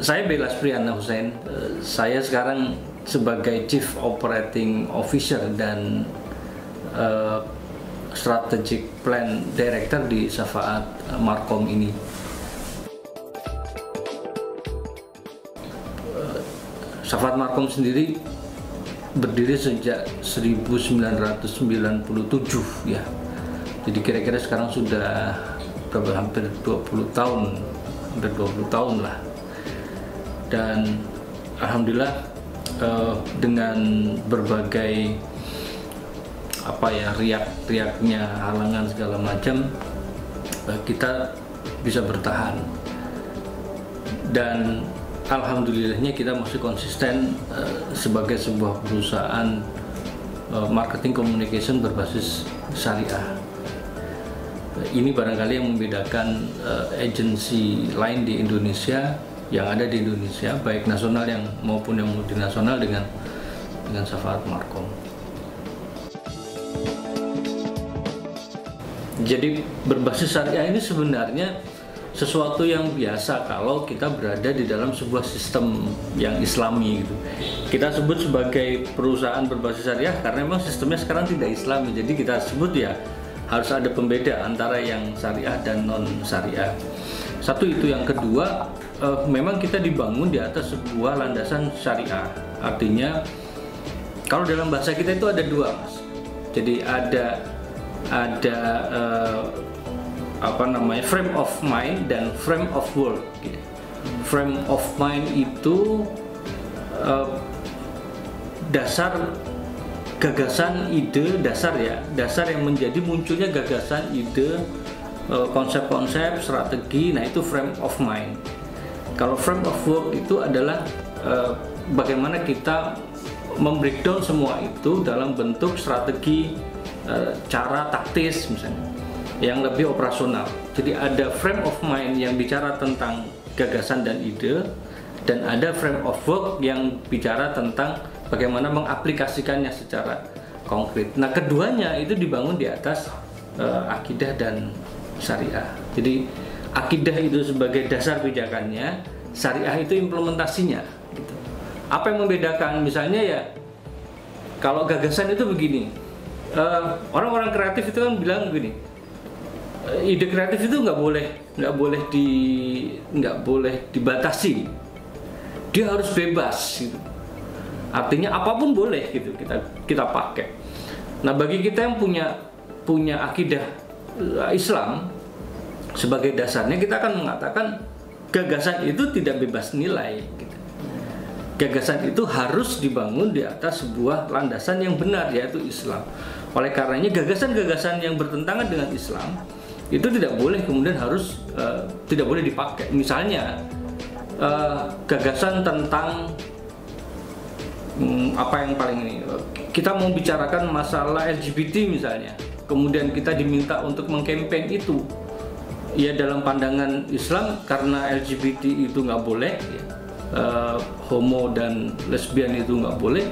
saya Bela Spriana Hussein. Uh, saya sekarang sebagai Chief Operating Officer dan uh, Strategic Plan Director di Safaat Markom ini. Uh, Safaat Markom sendiri berdiri sejak 1997 ya. Jadi kira-kira sekarang sudah berapa hampir 20 tahun, hampir 20 tahun lah dan alhamdulillah uh, dengan berbagai apa ya riak-riaknya halangan segala macam uh, kita bisa bertahan. Dan alhamdulillahnya kita masih konsisten uh, sebagai sebuah perusahaan uh, marketing communication berbasis syariah. Ini barangkali yang membedakan uh, agensi lain di Indonesia yang ada di Indonesia baik nasional yang maupun yang multinasional dengan dengan Safaat Markom. Jadi berbasis syariah ini sebenarnya sesuatu yang biasa kalau kita berada di dalam sebuah sistem yang islami gitu. Kita sebut sebagai perusahaan berbasis syariah karena memang sistemnya sekarang tidak islami. Jadi kita sebut ya harus ada pembeda antara yang syariah dan non syariah. Satu itu yang kedua uh, memang kita dibangun di atas sebuah landasan syariah. Artinya kalau dalam bahasa kita itu ada dua, mas. Jadi ada ada uh, apa namanya frame of mind dan frame of world. Gitu. Frame of mind itu uh, dasar gagasan ide dasar ya dasar yang menjadi munculnya gagasan ide konsep-konsep strategi nah itu frame of mind kalau frame of work itu adalah uh, bagaimana kita membreakdown semua itu dalam bentuk strategi uh, cara taktis misalnya yang lebih operasional. Jadi ada frame of mind yang bicara tentang gagasan dan ide dan ada frame of work yang bicara tentang bagaimana mengaplikasikannya secara konkret. Nah, keduanya itu dibangun di atas uh, akidah dan syariah. Jadi akidah itu sebagai dasar pijakannya, syariah itu implementasinya. Gitu. Apa yang membedakan? Misalnya ya, kalau gagasan itu begini, eh, orang-orang kreatif itu kan bilang begini, uh, ide kreatif itu nggak boleh nggak boleh di nggak boleh dibatasi, dia harus bebas. Gitu. Artinya apa pun boleh gitu kita kita pakai. Nah bagi kita yang punya punya akidah Islam sebagai dasarnya kita akan mengatakan gagasan itu tidak bebas nilai. Gitu. Gagasan itu harus dibangun di atas sebuah landasan yang benar yaitu Islam. Oleh karenanya gagasan-gagasan yang bertentangan dengan Islam itu tidak boleh kemudian harus uh, tidak boleh dipakai. Misalnya uh, gagasan tentang um, apa yang paling ini kita mau bicarakan masalah LGBT misalnya, kemudian kita diminta untuk mengkampen itu. Ya dalam pandangan Islam karena LGBT itu nggak boleh ya, uh, homo dan lesbian itu nggak boleh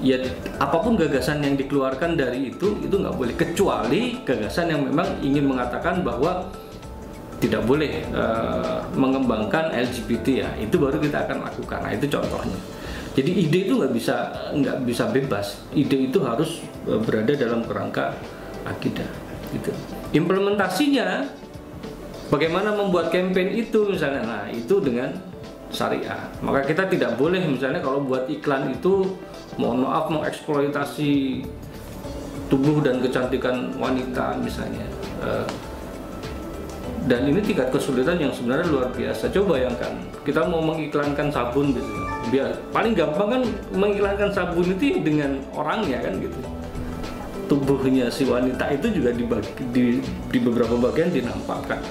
ya apa pun gagasan yang dikeluarkan dari itu itu nggak boleh. Kecuali gagasan yang memang ingin mengatakan bahwa tidak boleh uh, mengembangkan LGBT ya itu baru kita akan lakukan. Nah itu contohnya. Jadi ide itu nggak bisa nggak bisa bebas. Ide itu harus uh, berada dalam kerangka akidah gitu implementasinya Bagaimana membuat campaign itu misalnya? Nah, itu dengan syariah. Maka kita tidak boleh misalnya kalau buat iklan itu mohon maaf mengeksploitasi tubuh dan kecantikan wanita misalnya. Eh, dan ini tingkat kesulitan yang sebenarnya luar biasa. Coba bayangkan, kita mau mengiklankan sabun gitu. Biar paling gampang kan mengiklankan sabun itu dengan orangnya kan gitu. Tubuhnya si wanita itu juga di, di, di beberapa bagian dinampakkan.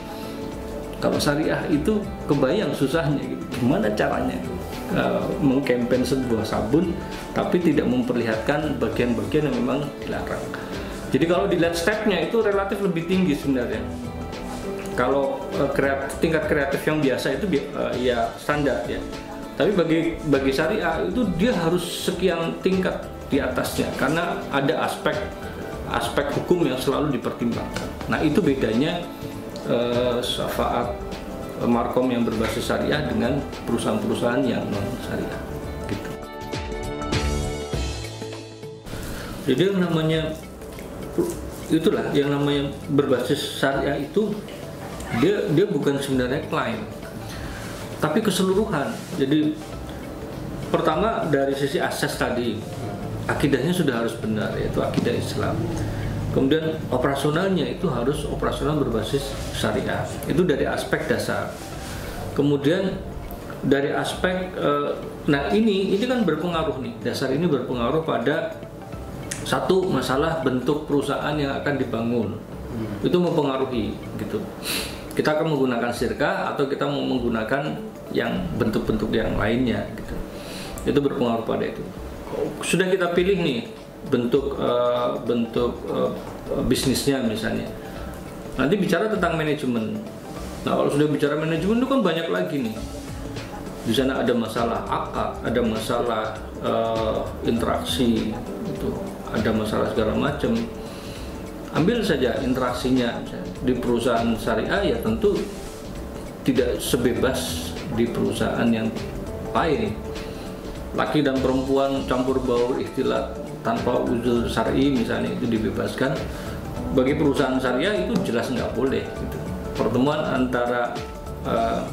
Kalau syariah itu kebayang susahnya gitu. gimana caranya? Uh, mengkampen sebuah sabun tapi tidak memperlihatkan bagian-bagian yang memang dilarang. Jadi kalau dilihat stepnya itu relatif lebih tinggi sebenarnya. Kalau uh, kreatif, tingkat kreatif yang biasa itu uh, ya standar ya. Tapi bagi bagi syariah itu dia harus sekian tingkat di atasnya karena ada aspek aspek hukum yang selalu dipertimbangkan nah itu bedanya uh, syafaat markom yang berbasis syariah dengan perusahaan-perusahaan yang non syariah gitu. Jadi yang namanya itulah yang namanya berbasis syariah itu dia dia bukan sebenarnya klaim tapi keseluruhan. Jadi pertama dari sisi asas tadi akidahnya sudah harus benar yaitu akidah Islam. Kemudian operasionalnya itu harus operasional berbasis syariah. Itu dari aspek dasar. Kemudian dari aspek eh, nah ini ini kan berpengaruh nih. Dasar ini berpengaruh pada satu masalah bentuk perusahaan yang akan dibangun. Hmm. itu mempengaruhi gitu. Kita akan menggunakan sirka atau kita mau menggunakan yang bentuk-bentuk yang lainnya gitu. Itu berpengaruh pada itu sudah kita pilih nih bentuk uh, bentuk uh, bisnisnya misalnya. Nanti bicara tentang manajemen. Nah kalau sudah bicara manajemen itu kan banyak lagi nih. Di sana ada masalah akad ada masalah uh, interaksi itu ada masalah segala macam. Ambil saja interaksinya. Di perusahaan syariah ya tentu tidak sebebas di perusahaan yang lain laki dan perempuan campur baur istilah tanpa uzur syari misalnya itu dibebaskan. Bagi perusahaan syariah itu jelas nggak boleh gitu. pertemuan antara uh,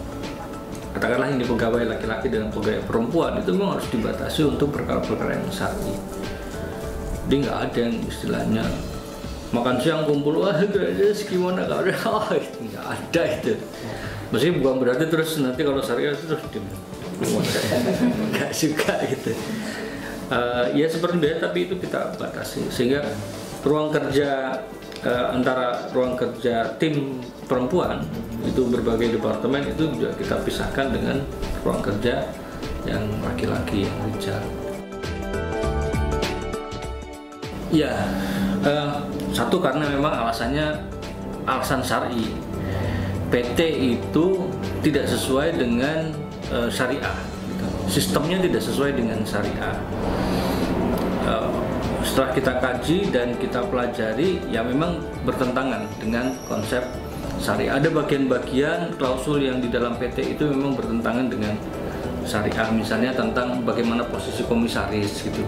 katakanlah ini pegawai laki-laki dengan pegawai perempuan itu memang harus dibatasi untuk perkara-perkara yang syari. Jadi nggak ada yang istilahnya makan siang kumpul wah gratis gimana kalau oh, nggak ada itu. Maksudnya bukan berarti terus nanti kalau syariah itu terus di nggak suka gitu. Uh, ya seperti biasa tapi itu kita batasi. Sehingga ruang kerja uh, antara ruang kerja tim perempuan itu berbagai departemen itu juga kita pisahkan dengan ruang kerja yang laki-laki yang rijal ya uh, satu karena memang alasannya alasan syari. PT itu tidak sesuai dengan uh, syariah gitu. sistemnya tidak sesuai dengan syariah. Uh, setelah kita kaji dan kita pelajari ya memang bertentangan dengan konsep syariah. Ada bagian-bagian klausul yang di dalam PT itu memang bertentangan dengan syariah. Misalnya tentang bagaimana posisi komisaris gitu.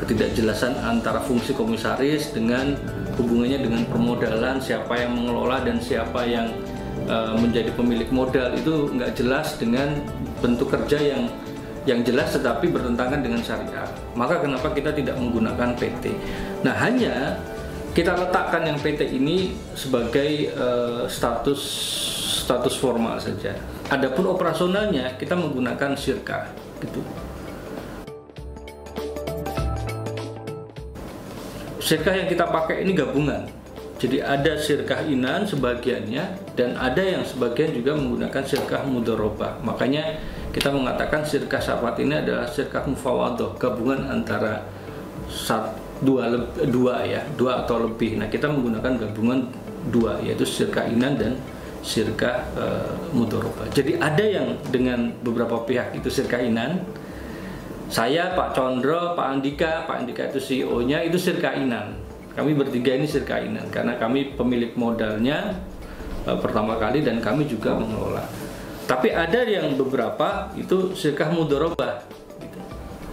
Ketidakjelasan antara fungsi komisaris dengan hubungannya dengan permodalan siapa yang mengelola dan siapa yang uh, menjadi pemilik modal itu nggak jelas dengan bentuk kerja yang yang jelas tetapi bertentangan dengan syariah. Maka kenapa kita tidak menggunakan PT? Nah, hanya kita letakkan yang PT ini sebagai uh, status status formal saja. Adapun operasionalnya kita menggunakan sirka gitu. Sirka yang kita pakai ini gabungan. Jadi ada sirkah inan sebagiannya dan ada yang sebagian juga menggunakan sirkah mudoroba. Makanya kita mengatakan sirkah safat ini adalah sirkah mufawadoh, gabungan antara dua, dua ya, dua atau lebih. Nah kita menggunakan gabungan dua yaitu sirkah inan dan sirkah e, mudoroba. Jadi ada yang dengan beberapa pihak itu sirkah inan, saya Pak Condro, Pak Andika, Pak Andika itu CEO-nya itu sirkah inan kami bertiga ini sirkainan karena kami pemilik modalnya uh, pertama kali dan kami juga mengelola. Tapi ada yang beberapa itu sirkah mudorobah gitu.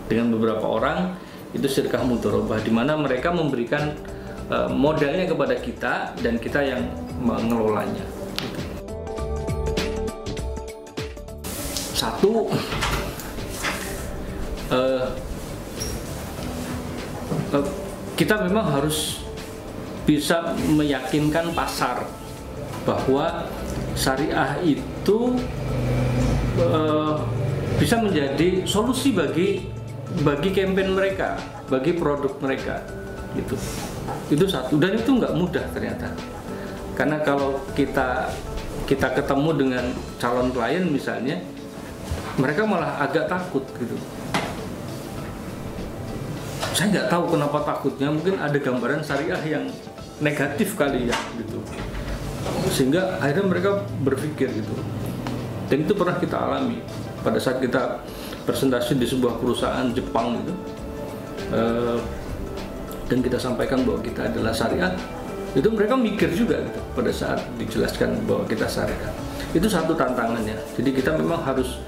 dengan beberapa orang itu sirkah mudorobah di mana mereka memberikan uh, modalnya kepada kita dan kita yang mengelolanya. Gitu. Satu uh, kita memang harus bisa meyakinkan pasar bahwa syariah itu uh, bisa menjadi solusi bagi bagi campaign mereka, bagi produk mereka, gitu. Itu satu dan itu nggak mudah ternyata. Karena kalau kita kita ketemu dengan calon klien misalnya, mereka malah agak takut gitu saya nggak tahu kenapa takutnya. Mungkin ada gambaran syariah yang negatif kali ya gitu. Sehingga akhirnya mereka berpikir gitu. Dan itu pernah kita alami. Pada saat kita presentasi di sebuah perusahaan Jepang gitu uh, dan kita sampaikan bahwa kita adalah syariah itu mereka mikir juga gitu pada saat dijelaskan bahwa kita syariah. Itu satu tantangannya. Jadi kita memang harus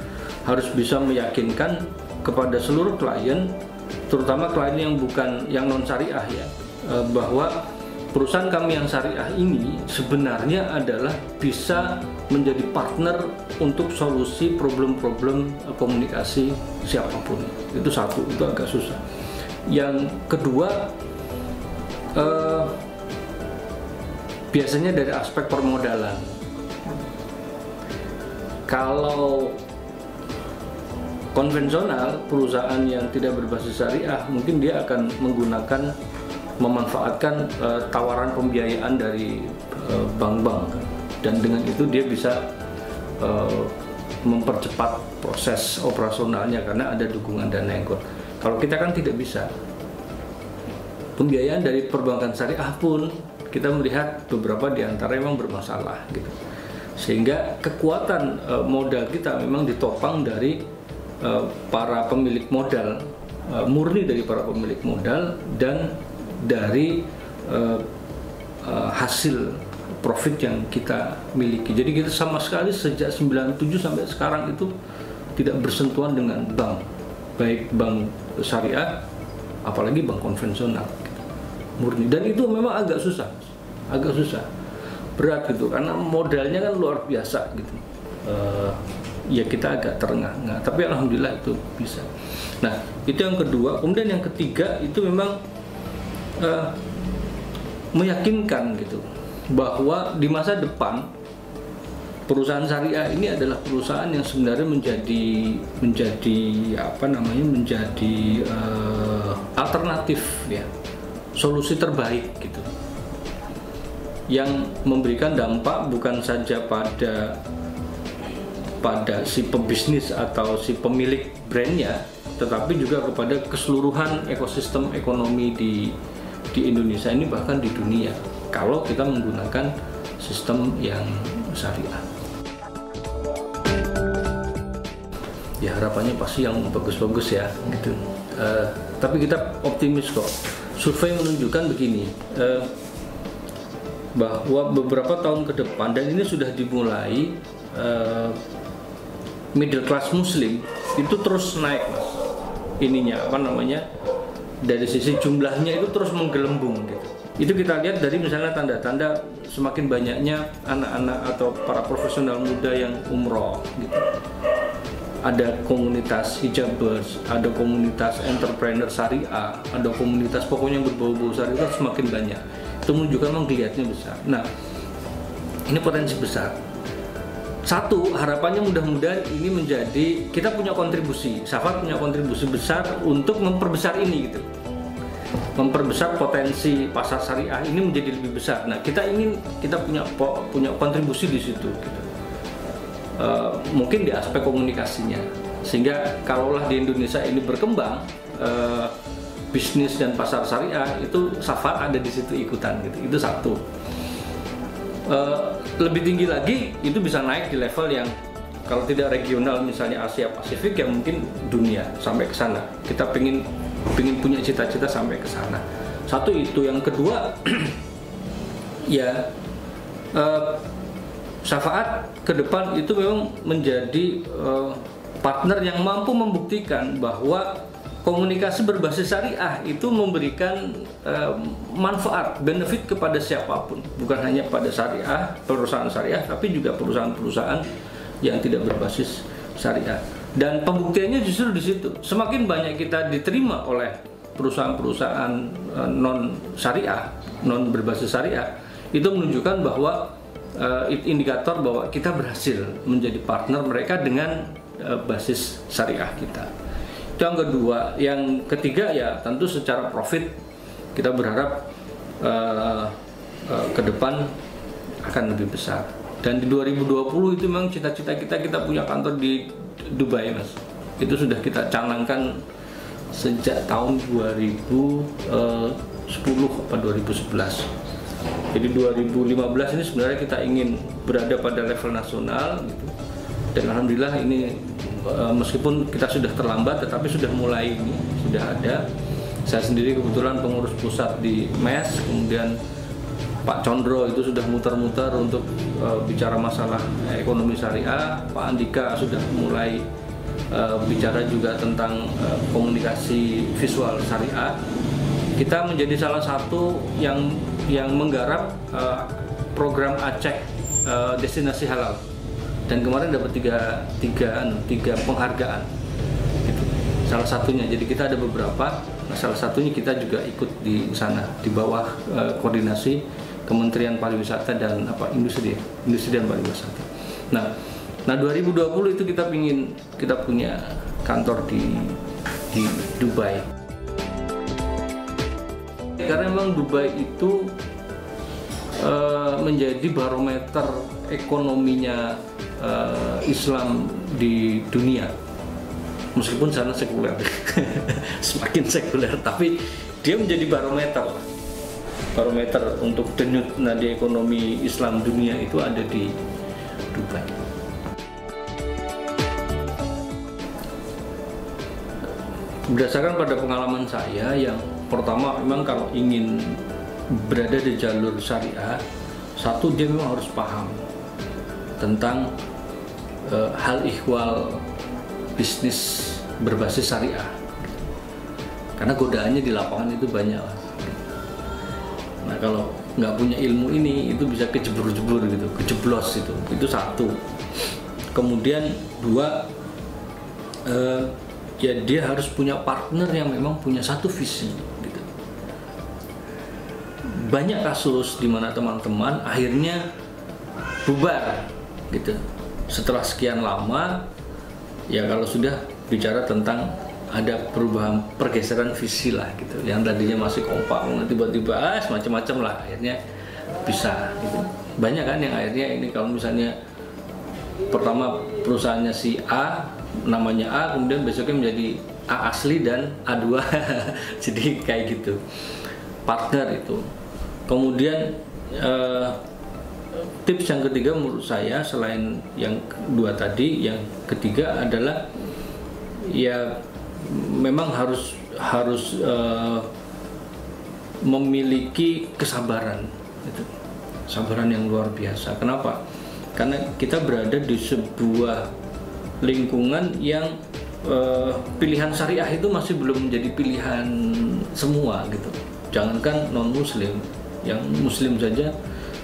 harus bisa meyakinkan kepada seluruh klien terutama klien yang bukan yang non syariah ya eh, bahwa perusahaan kami yang syariah ini sebenarnya adalah bisa menjadi partner untuk solusi problem-problem komunikasi siapa pun. Itu satu itu agak susah. Yang kedua eh, biasanya dari aspek permodalan. Kalau konvensional perusahaan yang tidak berbasis syariah mungkin dia akan menggunakan memanfaatkan uh, tawaran pembiayaan dari eh, bank-bank uh, dan dengan itu dia bisa uh, mempercepat proses operasionalnya karena ada dukungan dana yang kuat. Kalau kita kan tidak bisa. Pembiayaan dari perbankan syariah pun kita melihat beberapa di antara memang bermasalah gitu. Sehingga kekuatan uh, modal kita memang ditopang dari para pemilik modal, uh, murni dari para pemilik modal dan dari uh, hasil profit yang kita miliki. Jadi kita sama sekali sejak 97 sampai sekarang itu tidak bersentuhan dengan bank, baik bank syariah, apalagi bank konvensional. Murni. Dan itu memang agak susah, agak susah, berat gitu, karena modalnya kan luar biasa gitu. Ya kita agak terengah-engah, tapi alhamdulillah itu bisa. Nah itu yang kedua. Kemudian yang ketiga itu memang uh, meyakinkan gitu bahwa di masa depan perusahaan syariah ini adalah perusahaan yang sebenarnya menjadi menjadi apa namanya menjadi uh, alternatif ya solusi terbaik gitu yang memberikan dampak bukan saja pada pada si pebisnis atau si pemilik brandnya tetapi juga kepada keseluruhan ekosistem ekonomi di di Indonesia ini bahkan di dunia kalau kita menggunakan sistem yang syariah. Ya harapannya pasti yang bagus-bagus ya gitu. Uh, tapi kita optimis kok. Survei menunjukkan begini uh, bahwa beberapa tahun ke depan dan ini sudah dimulai uh, middle class Muslim itu terus naik mas ininya apa namanya dari sisi jumlahnya itu terus menggelembung gitu. Itu kita lihat dari misalnya tanda-tanda semakin banyaknya anak-anak atau para profesional muda yang umroh gitu. Ada komunitas hijabers, ada komunitas entrepreneur syariah, ada komunitas pokoknya yang berbau-bau syariah semakin banyak. Itu menunjukkan memang kelihatannya besar. Nah, ini potensi besar satu harapannya mudah-mudahan ini menjadi kita punya kontribusi Safar punya kontribusi besar untuk memperbesar ini gitu. Memperbesar potensi pasar syariah ini menjadi lebih besar. Nah kita ingin kita punya punya kontribusi di situ gitu. uh, mungkin di aspek komunikasinya. Sehingga kalaulah di Indonesia ini berkembang uh, bisnis dan pasar syariah itu Safar ada di situ ikutan gitu. Itu satu uh, lebih tinggi lagi itu bisa naik di level yang kalau tidak regional misalnya Asia Pasifik ya mungkin dunia sampai ke sana. Kita pengen pengen punya cita-cita sampai ke sana. Satu itu. Yang kedua ya uh, syafaat ke depan itu memang menjadi uh, partner yang mampu membuktikan bahwa komunikasi berbasis syariah itu memberikan uh, manfaat, benefit kepada siapa pun, bukan hanya pada syariah, perusahaan syariah, tapi juga perusahaan-perusahaan yang tidak berbasis syariah. Dan pembuktiannya justru di situ. Semakin banyak kita diterima oleh perusahaan-perusahaan uh, non syariah, non berbasis syariah, itu menunjukkan bahwa uh, indikator bahwa kita berhasil menjadi partner mereka dengan uh, basis syariah kita itu yang kedua yang ketiga ya tentu secara profit kita berharap uh, uh, ke depan akan lebih besar. Dan di 2020 itu memang cita-cita kita kita punya kantor di Dubai mas. Itu sudah kita canangkan sejak tahun 2010 eh, atau 2011 jadi 2015 ini sebenarnya kita ingin berada pada level nasional gitu dan alhamdulillah ini Eh, meskipun kita sudah terlambat tetapi sudah mulai ini sudah ada saya sendiri kebetulan pengurus pusat di MES kemudian Pak Condro itu sudah muter-muter untuk uh, bicara masalah ekonomi syariah. Pak Andika sudah mulai uh, bicara juga tentang komunikasi visual syariah. Kita menjadi salah satu yang yang menggarap program Aceh uh, destinasi halal dan kemarin dapat tiga tiga anu, tiga penghargaan. Gitu. salah satunya jadi kita ada beberapa. Nah, salah satunya kita juga ikut di sana di bawah uh, koordinasi Kementerian Pariwisata dan apa industri industri dan pariwisata. Nah nah 2020 itu kita ingin kita punya kantor di di Dubai. Karena memang Dubai itu uh, menjadi barometer ekonominya uh, Islam di dunia meskipun sana sekuler semakin sekuler tapi dia menjadi barometer. Barometer untuk denyut nadi ekonomi Islam dunia itu ada di Dubai. Berdasarkan pada pengalaman saya yang pertama memang kalau ingin berada di jalur syariah satu dia memang harus paham tentang uh, hal ikhwal bisnis berbasis syariah. Karena godaannya di lapangan itu banyak nah kalau nggak punya ilmu ini itu bisa kejebur-jebur gitu kejeblos itu. Itu satu. Kemudian dua uh, ya dia harus punya partner yang memang punya satu visi gitu. Banyak kasus di mana teman-teman akhirnya bubar gitu setelah sekian lama ya kalau sudah bicara tentang ada perubahan pergeseran visi lah gitu. Yang tadinya masih kompak tiba-tiba ah macam-macam lah akhirnya bisa gitu. Banyak kan yang akhirnya ini kalau misalnya pertama perusahaannya si A namanya A kemudian besoknya menjadi A asli dan A2 jadi kayak gitu. Partner itu. Kemudian eh, tips yang ketiga menurut saya selain yang dua tadi yang ketiga adalah ya memang harus harus uh, memiliki kesabaran itu kesabaran yang luar biasa. Kenapa? Karena kita berada di sebuah lingkungan yang uh, pilihan syariah itu masih belum menjadi pilihan semua gitu. Jangankan non muslim yang muslim saja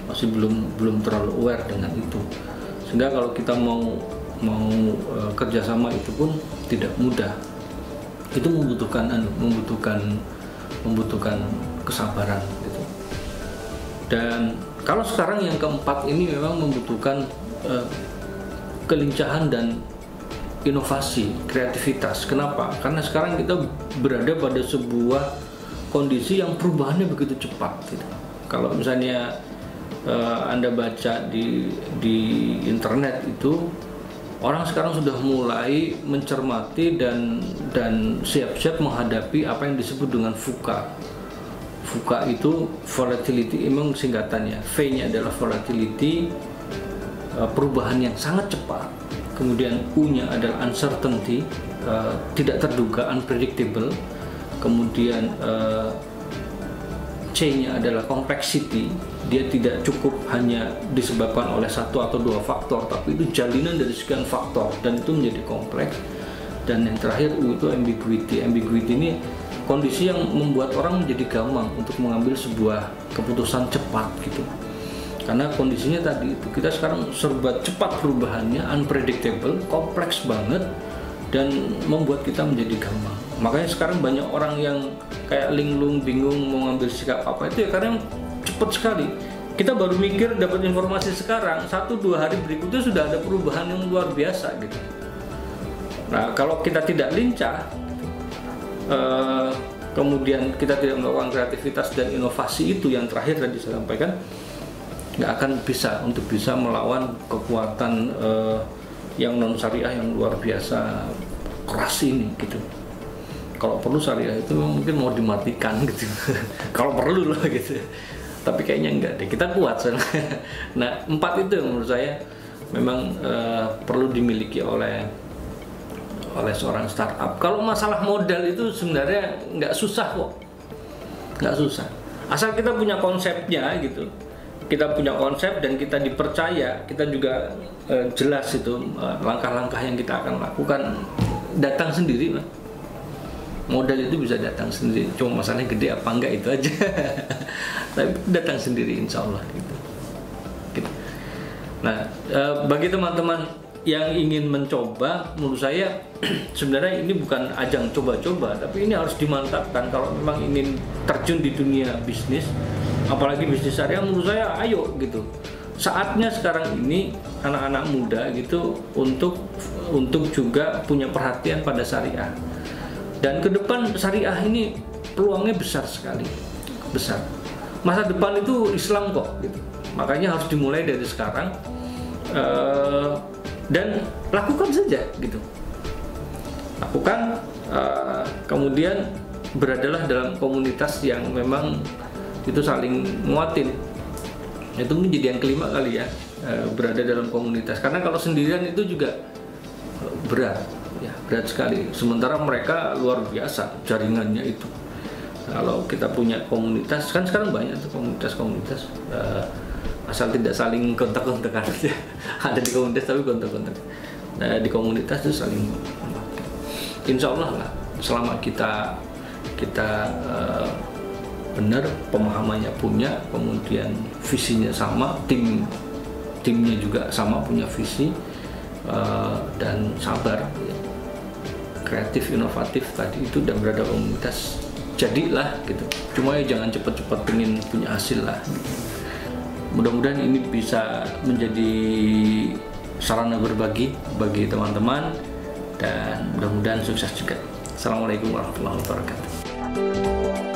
masih belum belum terlalu aware dengan itu. Sehingga kalau kita mau mau e, kerjasama itu pun tidak mudah. Itu membutuhkan anu, membutuhkan membutuhkan kesabaran gitu. Dan kalau sekarang yang keempat ini memang membutuhkan e, kelincahan dan inovasi kreativitas. Kenapa? Karena sekarang kita berada pada sebuah kondisi yang perubahannya begitu cepat gitu. Kalau misalnya uh, Anda baca di di internet itu orang sekarang sudah mulai mencermati dan dan siap-siap menghadapi apa yang disebut dengan VUCA. VUCA itu volatility, emang singkatannya. V-nya adalah volatility, uh, perubahan yang sangat cepat. Kemudian U-nya adalah uncertainty, uh, tidak terduga, unpredictable. Kemudian C-nya adalah complexity, dia tidak cukup hanya disebabkan oleh satu atau dua faktor, tapi itu jalinan dari sekian faktor dan itu menjadi kompleks. Dan yang terakhir U itu ambiguity. Ambiguity ini kondisi yang membuat orang menjadi gampang untuk mengambil sebuah keputusan cepat gitu. Karena kondisinya tadi itu kita sekarang serba cepat perubahannya, unpredictable, kompleks banget dan membuat kita menjadi gampang. Makanya sekarang banyak orang yang kayak linglung bingung mau ngambil sikap apa. Itu ya karena cepat sekali. Kita baru mikir dapat informasi sekarang satu dua hari berikutnya sudah ada perubahan yang luar biasa gitu. Nah kalau kita tidak lincah uh, kemudian kita tidak melakukan kreativitas dan inovasi itu yang terakhir tadi saya sampaikan nggak akan bisa untuk bisa melawan kekuatan uh, yang non syariah yang luar biasa keras ini gitu kalau perlu syariah itu mungkin mau dimatikan gitu. Kalau perlu loh gitu. Tapi kayaknya enggak deh. Kita kuat soalnya. Nah empat itu menurut saya memang uh, perlu dimiliki oleh oleh seorang startup. Kalau masalah modal itu sebenarnya nggak susah kok. Nggak susah. Asal kita punya konsepnya gitu. Kita punya konsep dan kita dipercaya kita juga uh, jelas itu langkah langkah-langkah yang kita akan lakukan. Datang sendiri Pak. Modal itu bisa datang sendiri. Cuma masalahnya gede apa enggak itu aja. Tapi datang sendiri insya Allah gitu, gitu. nah uh, bagi teman-teman yang ingin mencoba menurut saya sebenarnya ini bukan ajang coba-coba tapi ini harus dimantapkan. Kalau memang ingin terjun di dunia bisnis apalagi bisnis syariah menurut saya ayo gitu. Saatnya sekarang ini anak-anak muda gitu untuk untuk juga punya perhatian pada syariah dan ke depan syariah ini peluangnya besar sekali. Besar. Masa depan itu Islam kok gitu. Makanya harus dimulai dari sekarang uh, dan lakukan saja gitu. Lakukan uh, kemudian beradalah dalam komunitas yang memang itu saling nguatin itu menjadi yang kelima kali ya uh, berada dalam komunitas. Karena kalau sendirian itu juga berat berat sekali. Sementara mereka luar biasa jaringannya itu. Kalau kita punya komunitas kan sekarang banyak tuh komunitas-komunitas uh, asal tidak saling kontak-kontakan aja. Ada di komunitas tapi kontak-kontak. Nah, di komunitas itu saling insya Allah lah selama kita kita uh, benar pemahamannya punya kemudian visinya sama tim timnya juga sama punya visi uh, dan sabar kreatif inovatif tadi itu dan berada komunitas jadilah gitu cuma ya jangan cepat-cepat pengen punya hasil lah mudah-mudahan ini bisa menjadi sarana berbagi bagi teman-teman dan mudah-mudahan sukses juga. Assalamualaikum warahmatullahi wabarakatuh.